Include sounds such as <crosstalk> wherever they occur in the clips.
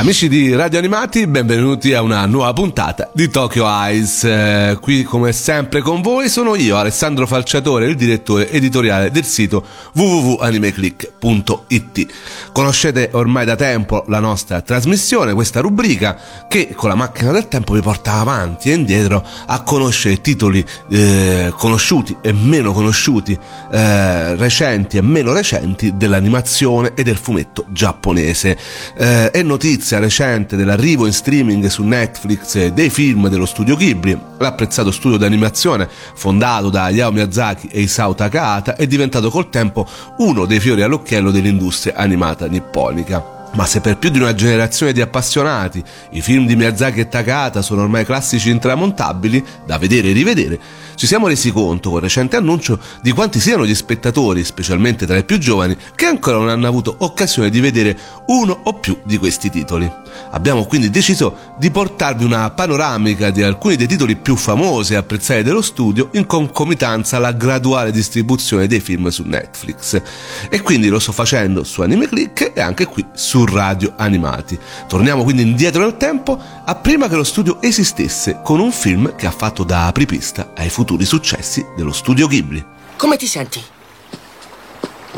Amici di Radio Animati, benvenuti a una nuova puntata di Tokyo Eyes. Eh, qui come sempre con voi sono io, Alessandro Falciatore, il direttore editoriale del sito www.animeclick.it. Conoscete ormai da tempo la nostra trasmissione, questa rubrica che con la macchina del tempo vi porta avanti e indietro a conoscere titoli eh, conosciuti e meno conosciuti, eh, recenti e meno recenti dell'animazione e del fumetto giapponese. Eh, e notizie notizia recente dell'arrivo in streaming su Netflix dei film dello studio Ghibli, l'apprezzato studio d'animazione fondato da Hayao Miyazaki e Isao Takahata è diventato col tempo uno dei fiori all'occhiello dell'industria animata nipponica. Ma se per più di una generazione di appassionati i film di Miyazaki e Takata sono ormai classici intramontabili, da vedere e rivedere, ci siamo resi conto col recente annuncio di quanti siano gli spettatori, specialmente tra i più giovani, che ancora non hanno avuto occasione di vedere uno o più di questi titoli. Abbiamo quindi deciso di portarvi una panoramica di alcuni dei titoli più famosi e apprezzati dello studio in concomitanza alla graduale distribuzione dei film su Netflix. E quindi lo sto facendo su Anime Click e anche qui su su Radio Animati. Torniamo quindi indietro nel tempo a prima che lo studio esistesse con un film che ha fatto da apripista ai futuri successi dello studio Ghibli. Come ti senti?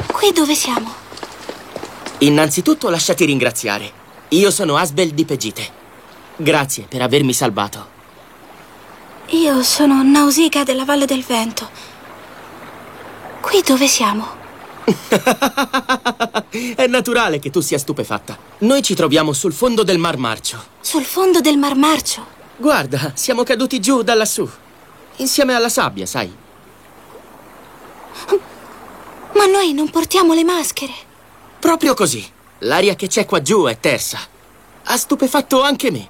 Qui dove siamo? Innanzitutto lasciati ringraziare. Io sono Asbel di Pegite. Grazie per avermi salvato. Io sono Nausicaa della Valle del Vento. Qui dove siamo? <laughs> È naturale che tu sia stupefatta. Noi ci troviamo sul fondo del Mar Marcio. Sul fondo del Mar Marcio? Guarda, siamo caduti giù da lassù. Insieme alla sabbia, sai. Ma noi non portiamo le maschere. Proprio così. L'aria che c'è qua giù è tersa. Ha stupefatto anche me.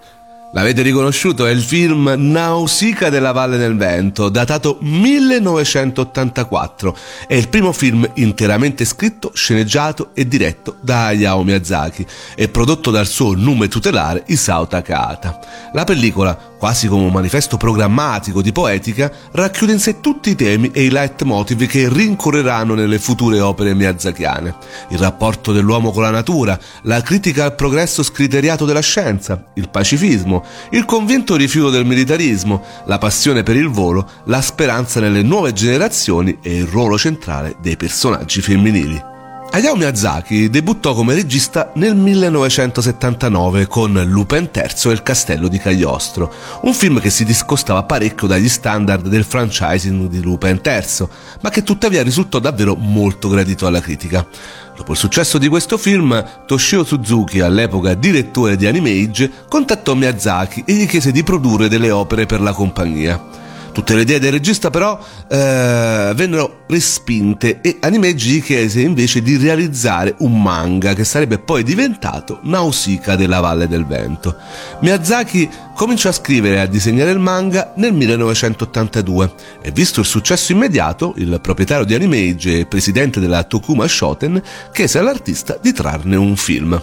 L'avete riconosciuto? È il film Nausicaa della Valle del Vento, datato 1984. È il primo film interamente scritto, sceneggiato e diretto da Hayao Miyazaki e prodotto dal suo nome tutelare Isao Takahata. La pellicola quasi come un manifesto programmatico di poetica, racchiude in sé tutti i temi e i leitmotiv che rincorreranno nelle future opere miyazakiane. Il rapporto dell'uomo con la natura, la critica al progresso scriteriato della scienza, il pacifismo, il convinto rifiuto del militarismo, la passione per il volo, la speranza nelle nuove generazioni e il ruolo centrale dei personaggi femminili. Hayao Miyazaki debuttò come regista nel 1979 con Lupin III e il castello di Cagliostro, un film che si discostava parecchio dagli standard del franchising di Lupin III, ma che tuttavia risultò davvero molto gradito alla critica. Dopo il successo di questo film, Toshio Suzuki, all'epoca direttore di Animage, contattò Miyazaki e gli chiese di produrre delle opere per la compagnia. Tutte le idee del regista però eh, vennero respinte e Animage gli chiese invece di realizzare un manga che sarebbe poi diventato Nausicaa della Valle del Vento. Miyazaki cominciò a scrivere e a disegnare il manga nel 1982 e visto il successo immediato, il proprietario di Animage e presidente della Tokuma Shoten chiese all'artista di trarne un film.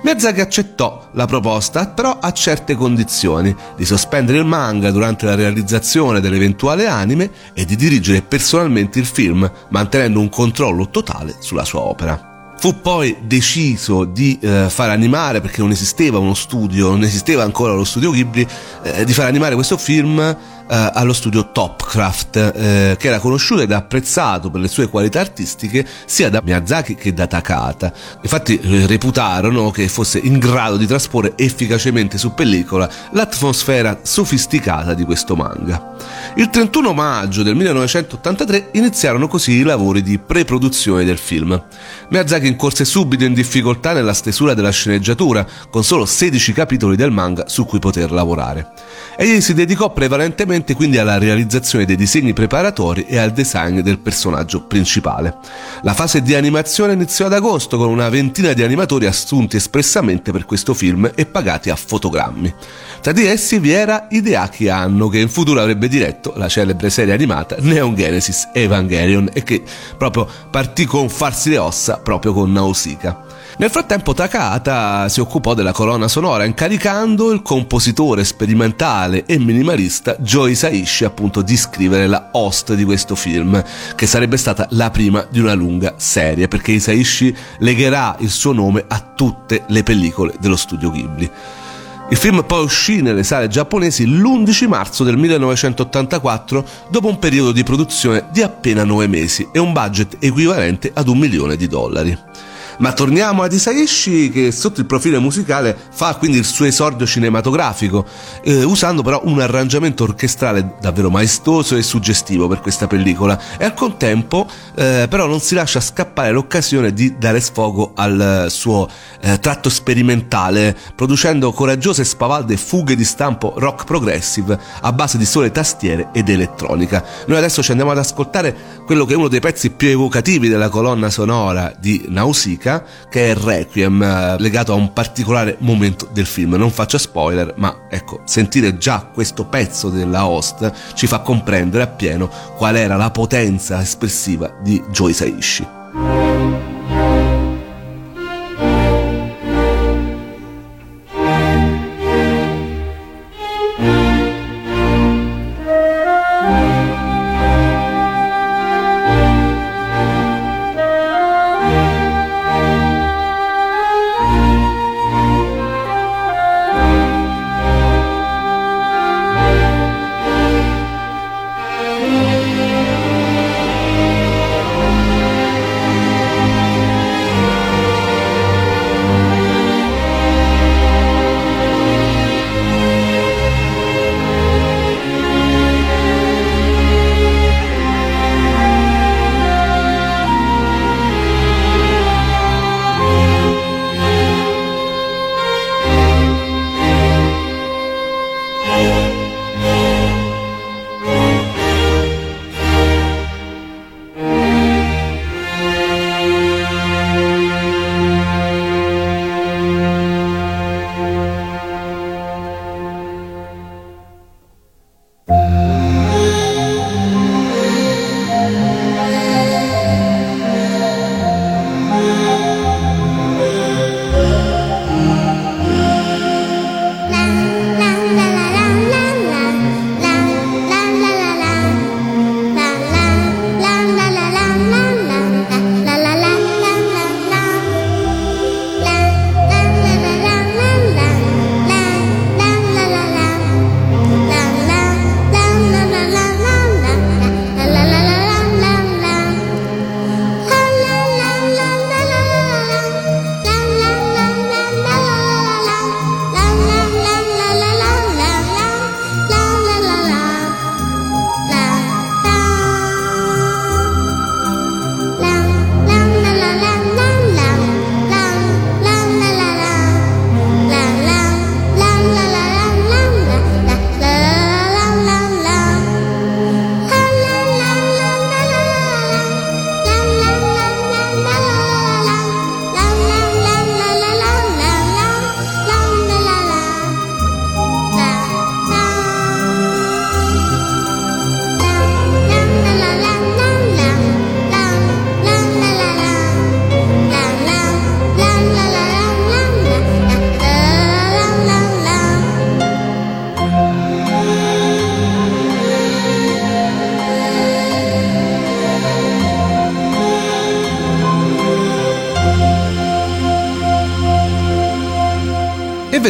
Miyazaki accettò la proposta, però a certe condizioni, di sospendere il manga durante la realizzazione dell'eventuale anime e di dirigere personalmente il film, mantenendo un controllo totale sulla sua opera. Fu poi deciso di eh, far animare, perché non esisteva uno studio, non esisteva ancora lo studio Ghibli, eh, di far animare questo film eh, allo studio Topcraft, eh, che era conosciuto ed apprezzato per le sue qualità artistiche sia da Miyazaki che da Takata. Infatti eh, reputarono che fosse in grado di trasporre efficacemente su pellicola l'atmosfera sofisticata di questo manga. Il 31 maggio del 1983 iniziarono così i lavori di pre-produzione del film. Miyazaki incorse subito in difficoltà nella stesura della sceneggiatura, con solo 16 capitoli del manga su cui poter lavorare. Egli si dedicò prevalentemente quindi alla realizzazione dei disegni preparatori e al design del personaggio principale. La fase di animazione iniziò ad agosto con una ventina di animatori assunti espressamente per questo film e pagati a fotogrammi. Tra di essi vi era Hideaki Anno che in futuro avrebbe diretto la celebre serie animata Neon Genesis Evangelion e che proprio partì con farsi le ossa proprio con Nausicaa. Nel frattempo Takahata si occupò della colonna sonora incaricando il compositore sperimentale e minimalista Joe Isaishi appunto di scrivere la host di questo film, che sarebbe stata la prima di una lunga serie, perché Isaishi legherà il suo nome a tutte le pellicole dello studio Ghibli. Il film poi uscì nelle sale giapponesi l'11 marzo del 1984 dopo un periodo di produzione di appena nove mesi e un budget equivalente ad un milione di dollari. Ma torniamo ad Isaishi che sotto il profilo musicale fa quindi il suo esordio cinematografico, eh, usando però un arrangiamento orchestrale davvero maestoso e suggestivo per questa pellicola e al contempo eh, però non si lascia scappare l'occasione di dare sfogo al suo eh, tratto sperimentale, producendo coraggiose spavalde fughe di stampo rock progressive a base di sole tastiere ed elettronica. Noi adesso ci andiamo ad ascoltare quello che è uno dei pezzi più evocativi della colonna sonora di Nausicaa musica che è Requiem eh, legato a un particolare momento del film. Non faccio spoiler, ma ecco, sentire già questo pezzo della host ci fa comprendere appieno qual era la potenza espressiva di Joy Saishi.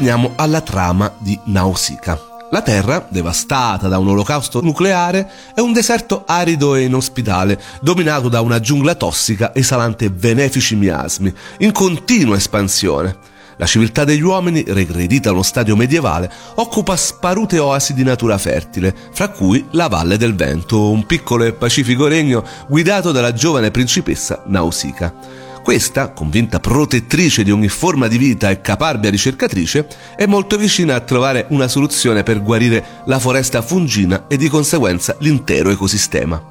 Veniamo alla trama di Nausicaa. La Terra, devastata da un olocausto nucleare, è un deserto arido e inospitale, dominato da una giungla tossica esalante benefici miasmi, in continua espansione. La civiltà degli uomini, regredita a uno stadio medievale, occupa sparute oasi di natura fertile, fra cui la Valle del Vento, un piccolo e pacifico regno guidato dalla giovane principessa Nausicaa. Questa, convinta protettrice di ogni forma di vita e caparbia ricercatrice, è molto vicina a trovare una soluzione per guarire la foresta fungina e di conseguenza l'intero ecosistema.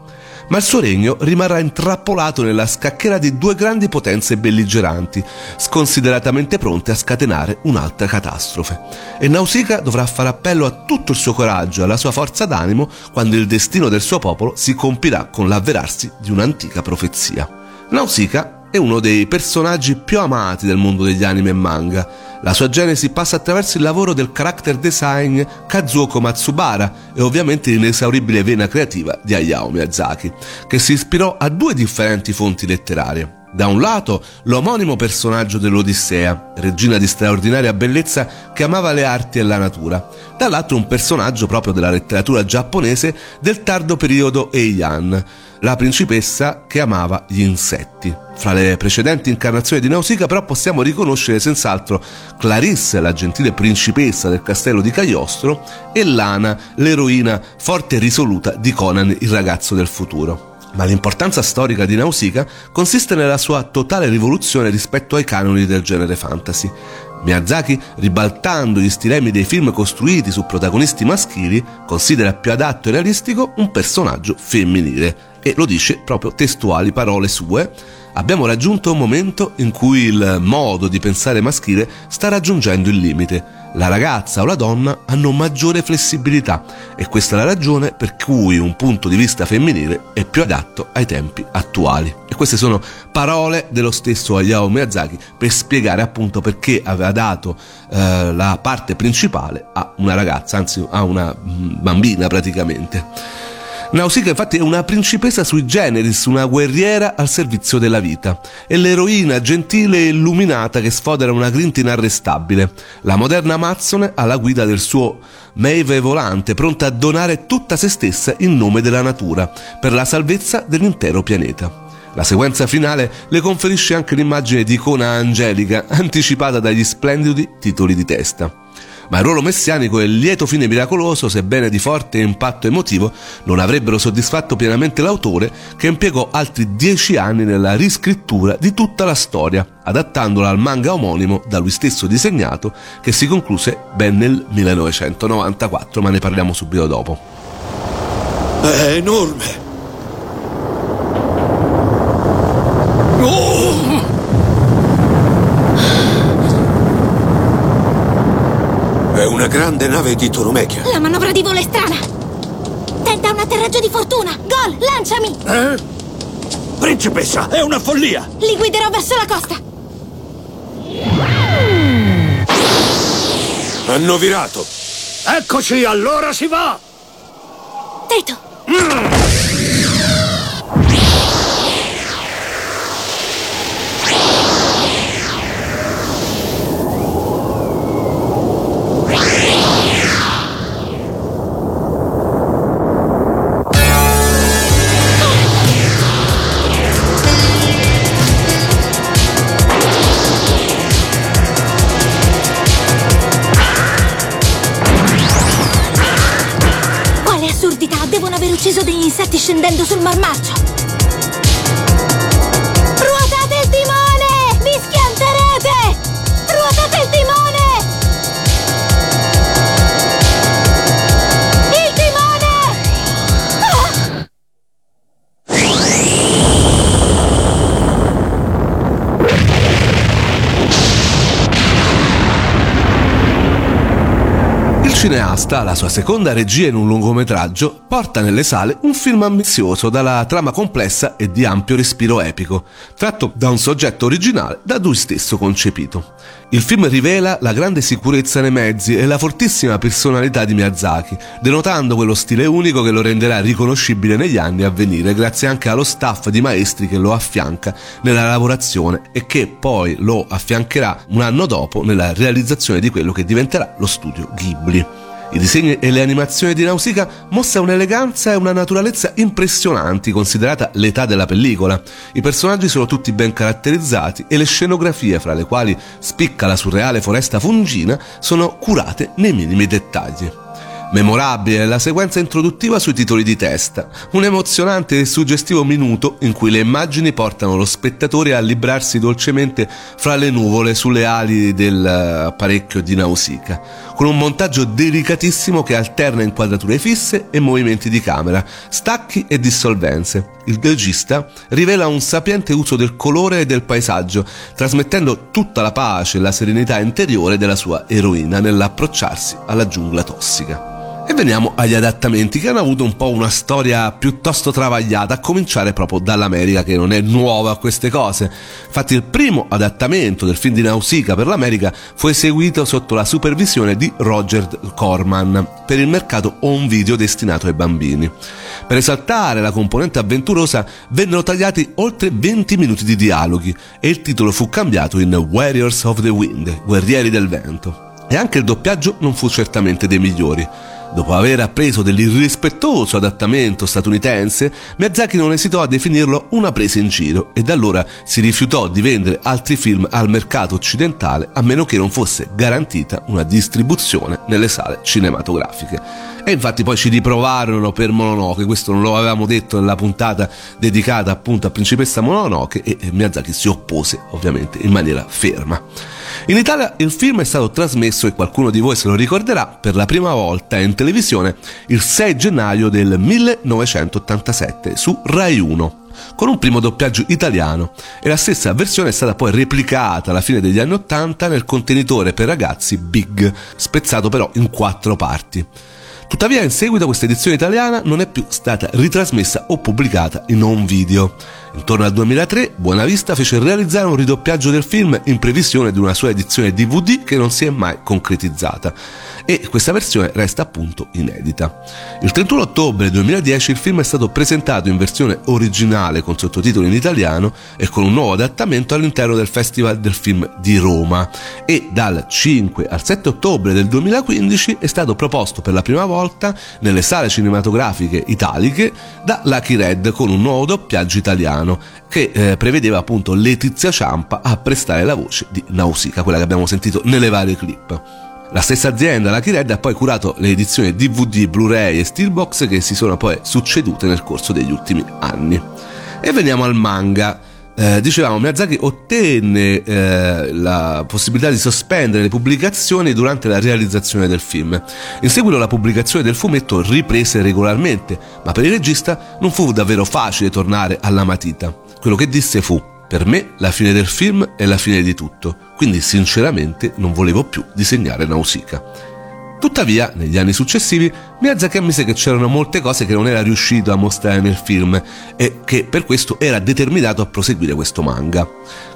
Ma il suo regno rimarrà intrappolato nella scacchiera di due grandi potenze belligeranti, sconsideratamente pronte a scatenare un'altra catastrofe. E Nausicaa dovrà fare appello a tutto il suo coraggio e alla sua forza d'animo quando il destino del suo popolo si compirà con l'avverarsi di un'antica profezia. Nausicaa è uno dei personaggi più amati del mondo degli anime e manga. La sua genesi passa attraverso il lavoro del character design Kazuoko Matsubara e ovviamente l'inesauribile vena creativa di Hayao Miyazaki, che si ispirò a due differenti fonti letterarie. Da un lato l'omonimo personaggio dell'Odissea, regina di straordinaria bellezza che amava le arti e la natura, dall'altro un personaggio proprio della letteratura giapponese del tardo periodo Heian, la principessa che amava gli insetti. Fra le precedenti incarnazioni di Nausicaa però possiamo riconoscere senz'altro Clarisse, la gentile principessa del castello di Cagliostro, e Lana, l'eroina forte e risoluta di Conan, il ragazzo del futuro ma l'importanza storica di Nausicaa consiste nella sua totale rivoluzione rispetto ai canoni del genere fantasy. Miyazaki, ribaltando gli stilemi dei film costruiti su protagonisti maschili, considera più adatto e realistico un personaggio femminile e lo dice proprio testuali parole sue. Abbiamo raggiunto un momento in cui il modo di pensare maschile sta raggiungendo il limite la ragazza o la donna hanno maggiore flessibilità e questa è la ragione per cui un punto di vista femminile è più adatto ai tempi attuali. E queste sono parole dello stesso Hayao Miyazaki per spiegare appunto perché aveva dato eh, la parte principale a una ragazza, anzi a una mm, bambina praticamente. Nausicaa infatti è una principessa sui generis, una guerriera al servizio della vita. È l'eroina gentile e illuminata che sfodera una grinta inarrestabile. La moderna Amazzone alla guida del suo Maeve volante, pronta a donare tutta se stessa in nome della natura, per la salvezza dell'intero pianeta. La sequenza finale le conferisce anche l'immagine di icona angelica, anticipata dagli splendidi titoli di testa ma il ruolo messianico e il lieto fine miracoloso, sebbene di forte impatto emotivo, non avrebbero soddisfatto pienamente l'autore che impiegò altri dieci anni nella riscrittura di tutta la storia, adattandola al manga omonimo da lui stesso disegnato che si concluse ben nel 1994, ma ne parliamo subito dopo. È enorme! Oh! È una grande nave di Turumechia. La manovra di volo è strana. Tenta un atterraggio di fortuna. Gol, lanciami. Eh? Principessa, è una follia. Li guiderò verso la costa. Hanno virato. Eccoci, allora si va. Teto. Mm. Insetti scendendo sul cineasta, la sua seconda regia in un lungometraggio, porta nelle sale un film ambizioso dalla trama complessa e di ampio respiro epico, tratto da un soggetto originale da lui stesso concepito. Il film rivela la grande sicurezza nei mezzi e la fortissima personalità di Miyazaki, denotando quello stile unico che lo renderà riconoscibile negli anni a venire, grazie anche allo staff di maestri che lo affianca nella lavorazione e che poi lo affiancherà un anno dopo nella realizzazione di quello che diventerà lo studio Ghibli. I disegni e le animazioni di Nausicaa mostrano un'eleganza e una naturalezza impressionanti considerata l'età della pellicola. I personaggi sono tutti ben caratterizzati e le scenografie, fra le quali spicca la surreale foresta fungina, sono curate nei minimi dettagli. Memorabile la sequenza introduttiva sui titoli di testa, un emozionante e suggestivo minuto in cui le immagini portano lo spettatore a librarsi dolcemente fra le nuvole sulle ali del apparecchio di Nausicaa, con un montaggio delicatissimo che alterna inquadrature fisse e movimenti di camera, stacchi e dissolvenze. Il regista rivela un sapiente uso del colore e del paesaggio, trasmettendo tutta la pace e la serenità interiore della sua eroina nell'approcciarsi alla giungla tossica. E veniamo agli adattamenti che hanno avuto un po' una storia piuttosto travagliata, a cominciare proprio dall'America che non è nuova a queste cose. Infatti il primo adattamento del film di Nausicaa per l'America fu eseguito sotto la supervisione di Roger Corman per il mercato home video destinato ai bambini. Per esaltare la componente avventurosa vennero tagliati oltre 20 minuti di dialoghi e il titolo fu cambiato in Warriors of the Wind, Guerrieri del Vento. E anche il doppiaggio non fu certamente dei migliori. Dopo aver appreso dell'irrispettoso adattamento statunitense, Miyazaki non esitò a definirlo una presa in giro e da allora si rifiutò di vendere altri film al mercato occidentale a meno che non fosse garantita una distribuzione nelle sale cinematografiche. E infatti poi ci riprovarono per Mononoke, questo non lo avevamo detto nella puntata dedicata appunto a Principessa Mononoke e Miyazaki si oppose ovviamente in maniera ferma. In Italia il film è stato trasmesso, e qualcuno di voi se lo ricorderà, per la prima volta in televisione il 6 gennaio del 1987 su Rai 1 con un primo doppiaggio italiano e la stessa versione è stata poi replicata alla fine degli anni 80 nel contenitore per ragazzi Big, spezzato però in quattro parti. Tuttavia in seguito questa edizione italiana non è più stata ritrasmessa o pubblicata in home video. Intorno al 2003 Buonavista fece realizzare un ridoppiaggio del film in previsione di una sua edizione DVD che non si è mai concretizzata. E questa versione resta appunto inedita. Il 31 ottobre 2010 il film è stato presentato in versione originale con sottotitoli in italiano e con un nuovo adattamento all'interno del Festival del Film di Roma. E dal 5 al 7 ottobre del 2015 è stato proposto per la prima volta nelle sale cinematografiche italiche da Lucky Red con un nuovo doppiaggio italiano che eh, prevedeva appunto Letizia Ciampa a prestare la voce di Nausicaa, quella che abbiamo sentito nelle varie clip. La stessa azienda, la Kired, ha poi curato le edizioni DVD, Blu-ray e Steelbox che si sono poi succedute nel corso degli ultimi anni. E veniamo al manga. Eh, dicevamo, Miyazaki ottenne eh, la possibilità di sospendere le pubblicazioni durante la realizzazione del film. In seguito la pubblicazione del fumetto riprese regolarmente, ma per il regista non fu davvero facile tornare alla matita. Quello che disse fu per me la fine del film è la fine di tutto, quindi sinceramente non volevo più disegnare Nausicaa. Tuttavia, negli anni successivi, Miyazaki ammise che c'erano molte cose che non era riuscito a mostrare nel film e che per questo era determinato a proseguire questo manga.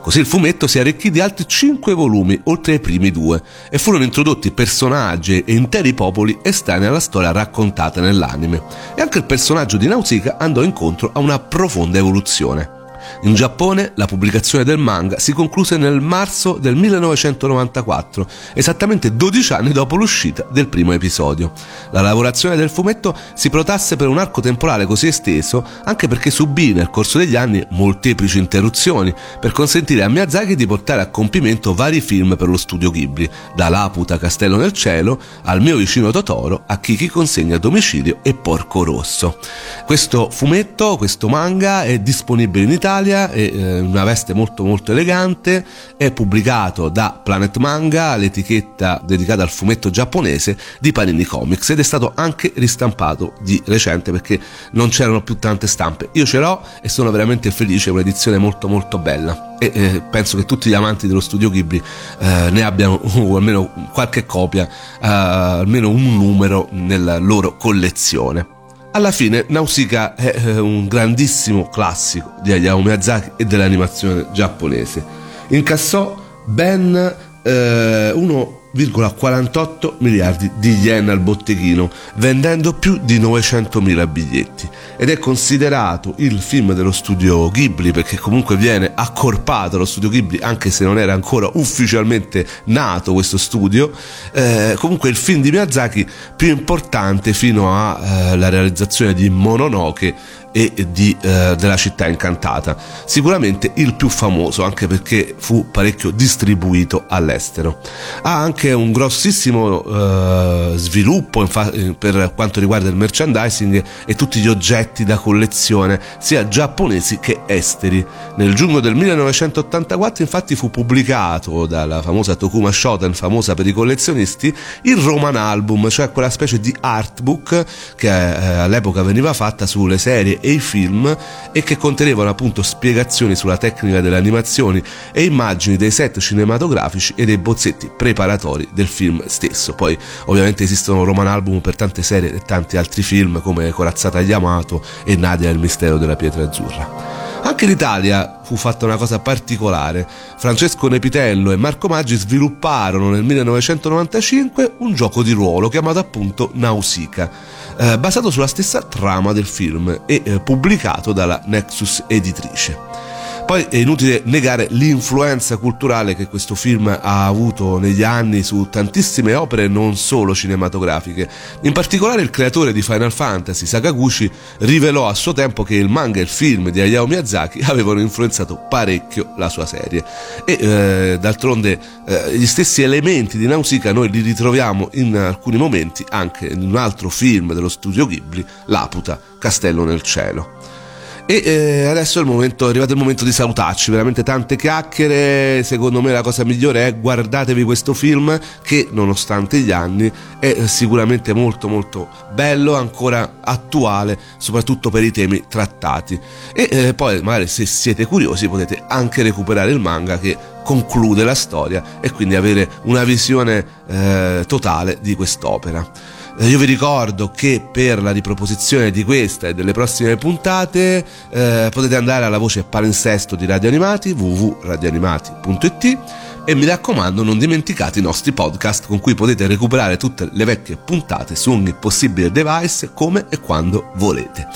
Così il fumetto si arricchì di altri 5 volumi, oltre ai primi due, e furono introdotti personaggi e interi popoli estranei alla storia raccontata nell'anime. E anche il personaggio di Nausicaa andò incontro a una profonda evoluzione. In Giappone la pubblicazione del manga si concluse nel marzo del 1994, esattamente 12 anni dopo l'uscita del primo episodio. La lavorazione del fumetto si protasse per un arco temporale così esteso anche perché subì nel corso degli anni molteplici interruzioni per consentire a Miyazaki di portare a compimento vari film per lo studio Ghibli, da Laputa Castello nel cielo al mio vicino Totoro a Kiki consegna domicilio e Porco Rosso. Questo fumetto, questo manga è disponibile in Italia Italia, è eh, una veste molto molto elegante, è pubblicato da Planet Manga, l'etichetta dedicata al fumetto giapponese di Panini Comics ed è stato anche ristampato di recente perché non c'erano più tante stampe. Io ce l'ho e sono veramente felice, è un'edizione molto molto bella e eh, penso che tutti gli amanti dello studio Ghibli eh, ne abbiano <laughs> uh, almeno qualche copia, uh, almeno un numero nella loro collezione. Alla fine Nausicaa è eh, un grandissimo classico di Hayao Miyazaki e dell'animazione giapponese. Incassò ben eh, 1 1,48 miliardi di yen al botteghino, vendendo più di 900.000 biglietti. Ed è considerato il film dello studio Ghibli, perché comunque viene accorpato lo studio Ghibli, anche se non era ancora ufficialmente nato questo studio, eh, comunque il film di Miyazaki più importante fino alla eh, realizzazione di Mononoke e di, eh, della città incantata. Sicuramente il più famoso, anche perché fu parecchio distribuito all'estero. Ha anche un grossissimo eh, sviluppo infa- per quanto riguarda il merchandising e tutti gli oggetti da collezione, sia giapponesi che esteri. Nel giugno del 1984 infatti fu pubblicato dalla famosa Tokuma Shoten, famosa per i collezionisti, il Roman Album, cioè quella specie di artbook che eh, all'epoca veniva fatta sulle serie e i film e che contenevano appunto spiegazioni sulla tecnica delle animazioni e immagini dei set cinematografici e dei bozzetti preparatori del film stesso. Poi ovviamente esistono Roman Album per tante serie e tanti altri film come Corazzata agli Amato e Nadia il mistero della pietra azzurra. Anche in Italia fu fatta una cosa particolare. Francesco Nepitello e Marco Maggi svilupparono nel 1995 un gioco di ruolo chiamato appunto Nausicaa, eh, basato sulla stessa trama del film e eh, pubblicato dalla Nexus Editrice. Poi è inutile negare l'influenza culturale che questo film ha avuto negli anni su tantissime opere non solo cinematografiche. In particolare il creatore di Final Fantasy, Sakaguchi, rivelò a suo tempo che il manga e il film di Hayao Miyazaki <laughs> avevano influenzato parecchio la sua serie. E eh, d'altronde eh, gli stessi elementi di Nausicaa noi li ritroviamo in alcuni momenti anche in un altro film dello studio Ghibli, Laputa, Castello nel cielo. E eh, adesso è, momento, è, arrivato il momento di salutarci, veramente tante chiacchiere, secondo me la cosa migliore è guardatevi questo film che nonostante gli anni è sicuramente molto molto bello, ancora attuale, soprattutto per i temi trattati. E eh, poi magari se siete curiosi potete anche recuperare il manga che conclude la storia e quindi avere una visione eh, totale di quest'opera. Eh, io vi ricordo che per la riproposizione di questa e delle prossime puntate eh, potete andare alla voce palinsesto di Radio Animati www.radioanimati.it e mi raccomando non dimenticate i nostri podcast con cui potete recuperare tutte le vecchie puntate su ogni possibile device come e quando volete.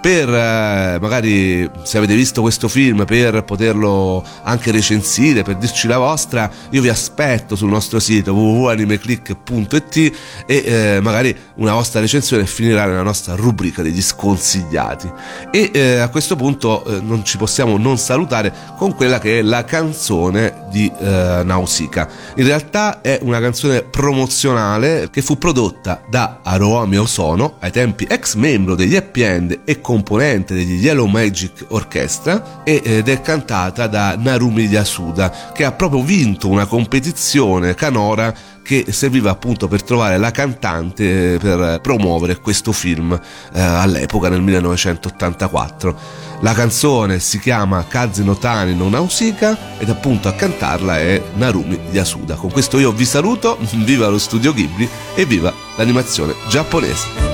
Per eh, magari se avete visto questo film per poterlo anche recensire, per dirci la vostra, io vi aspetto sul nostro sito www.animeclick.it e eh, magari una vostra recensione finirà nella nostra rubrica degli sconsigliati. E eh, a questo punto eh, non ci possiamo non salutare con quella che è la canzone di eh, Nausicaa. In realtà è una canzone promozionale che fu prodotta da Aroami Osono, ai tempi ex membro degli Happy End e componente degli Yellow Magic Orchestra, ed è cantata da Narumi Yasuda, che ha proprio vinto una competizione canora che serviva appunto per trovare la cantante per promuovere questo film eh, all'epoca nel 1984. La canzone si chiama Kazi no Tani no Nausicaa ed appunto a cantarla è Narumi Yasuda. Con questo io vi saluto, <laughs> viva lo studio Ghibli e viva l'animazione giapponese.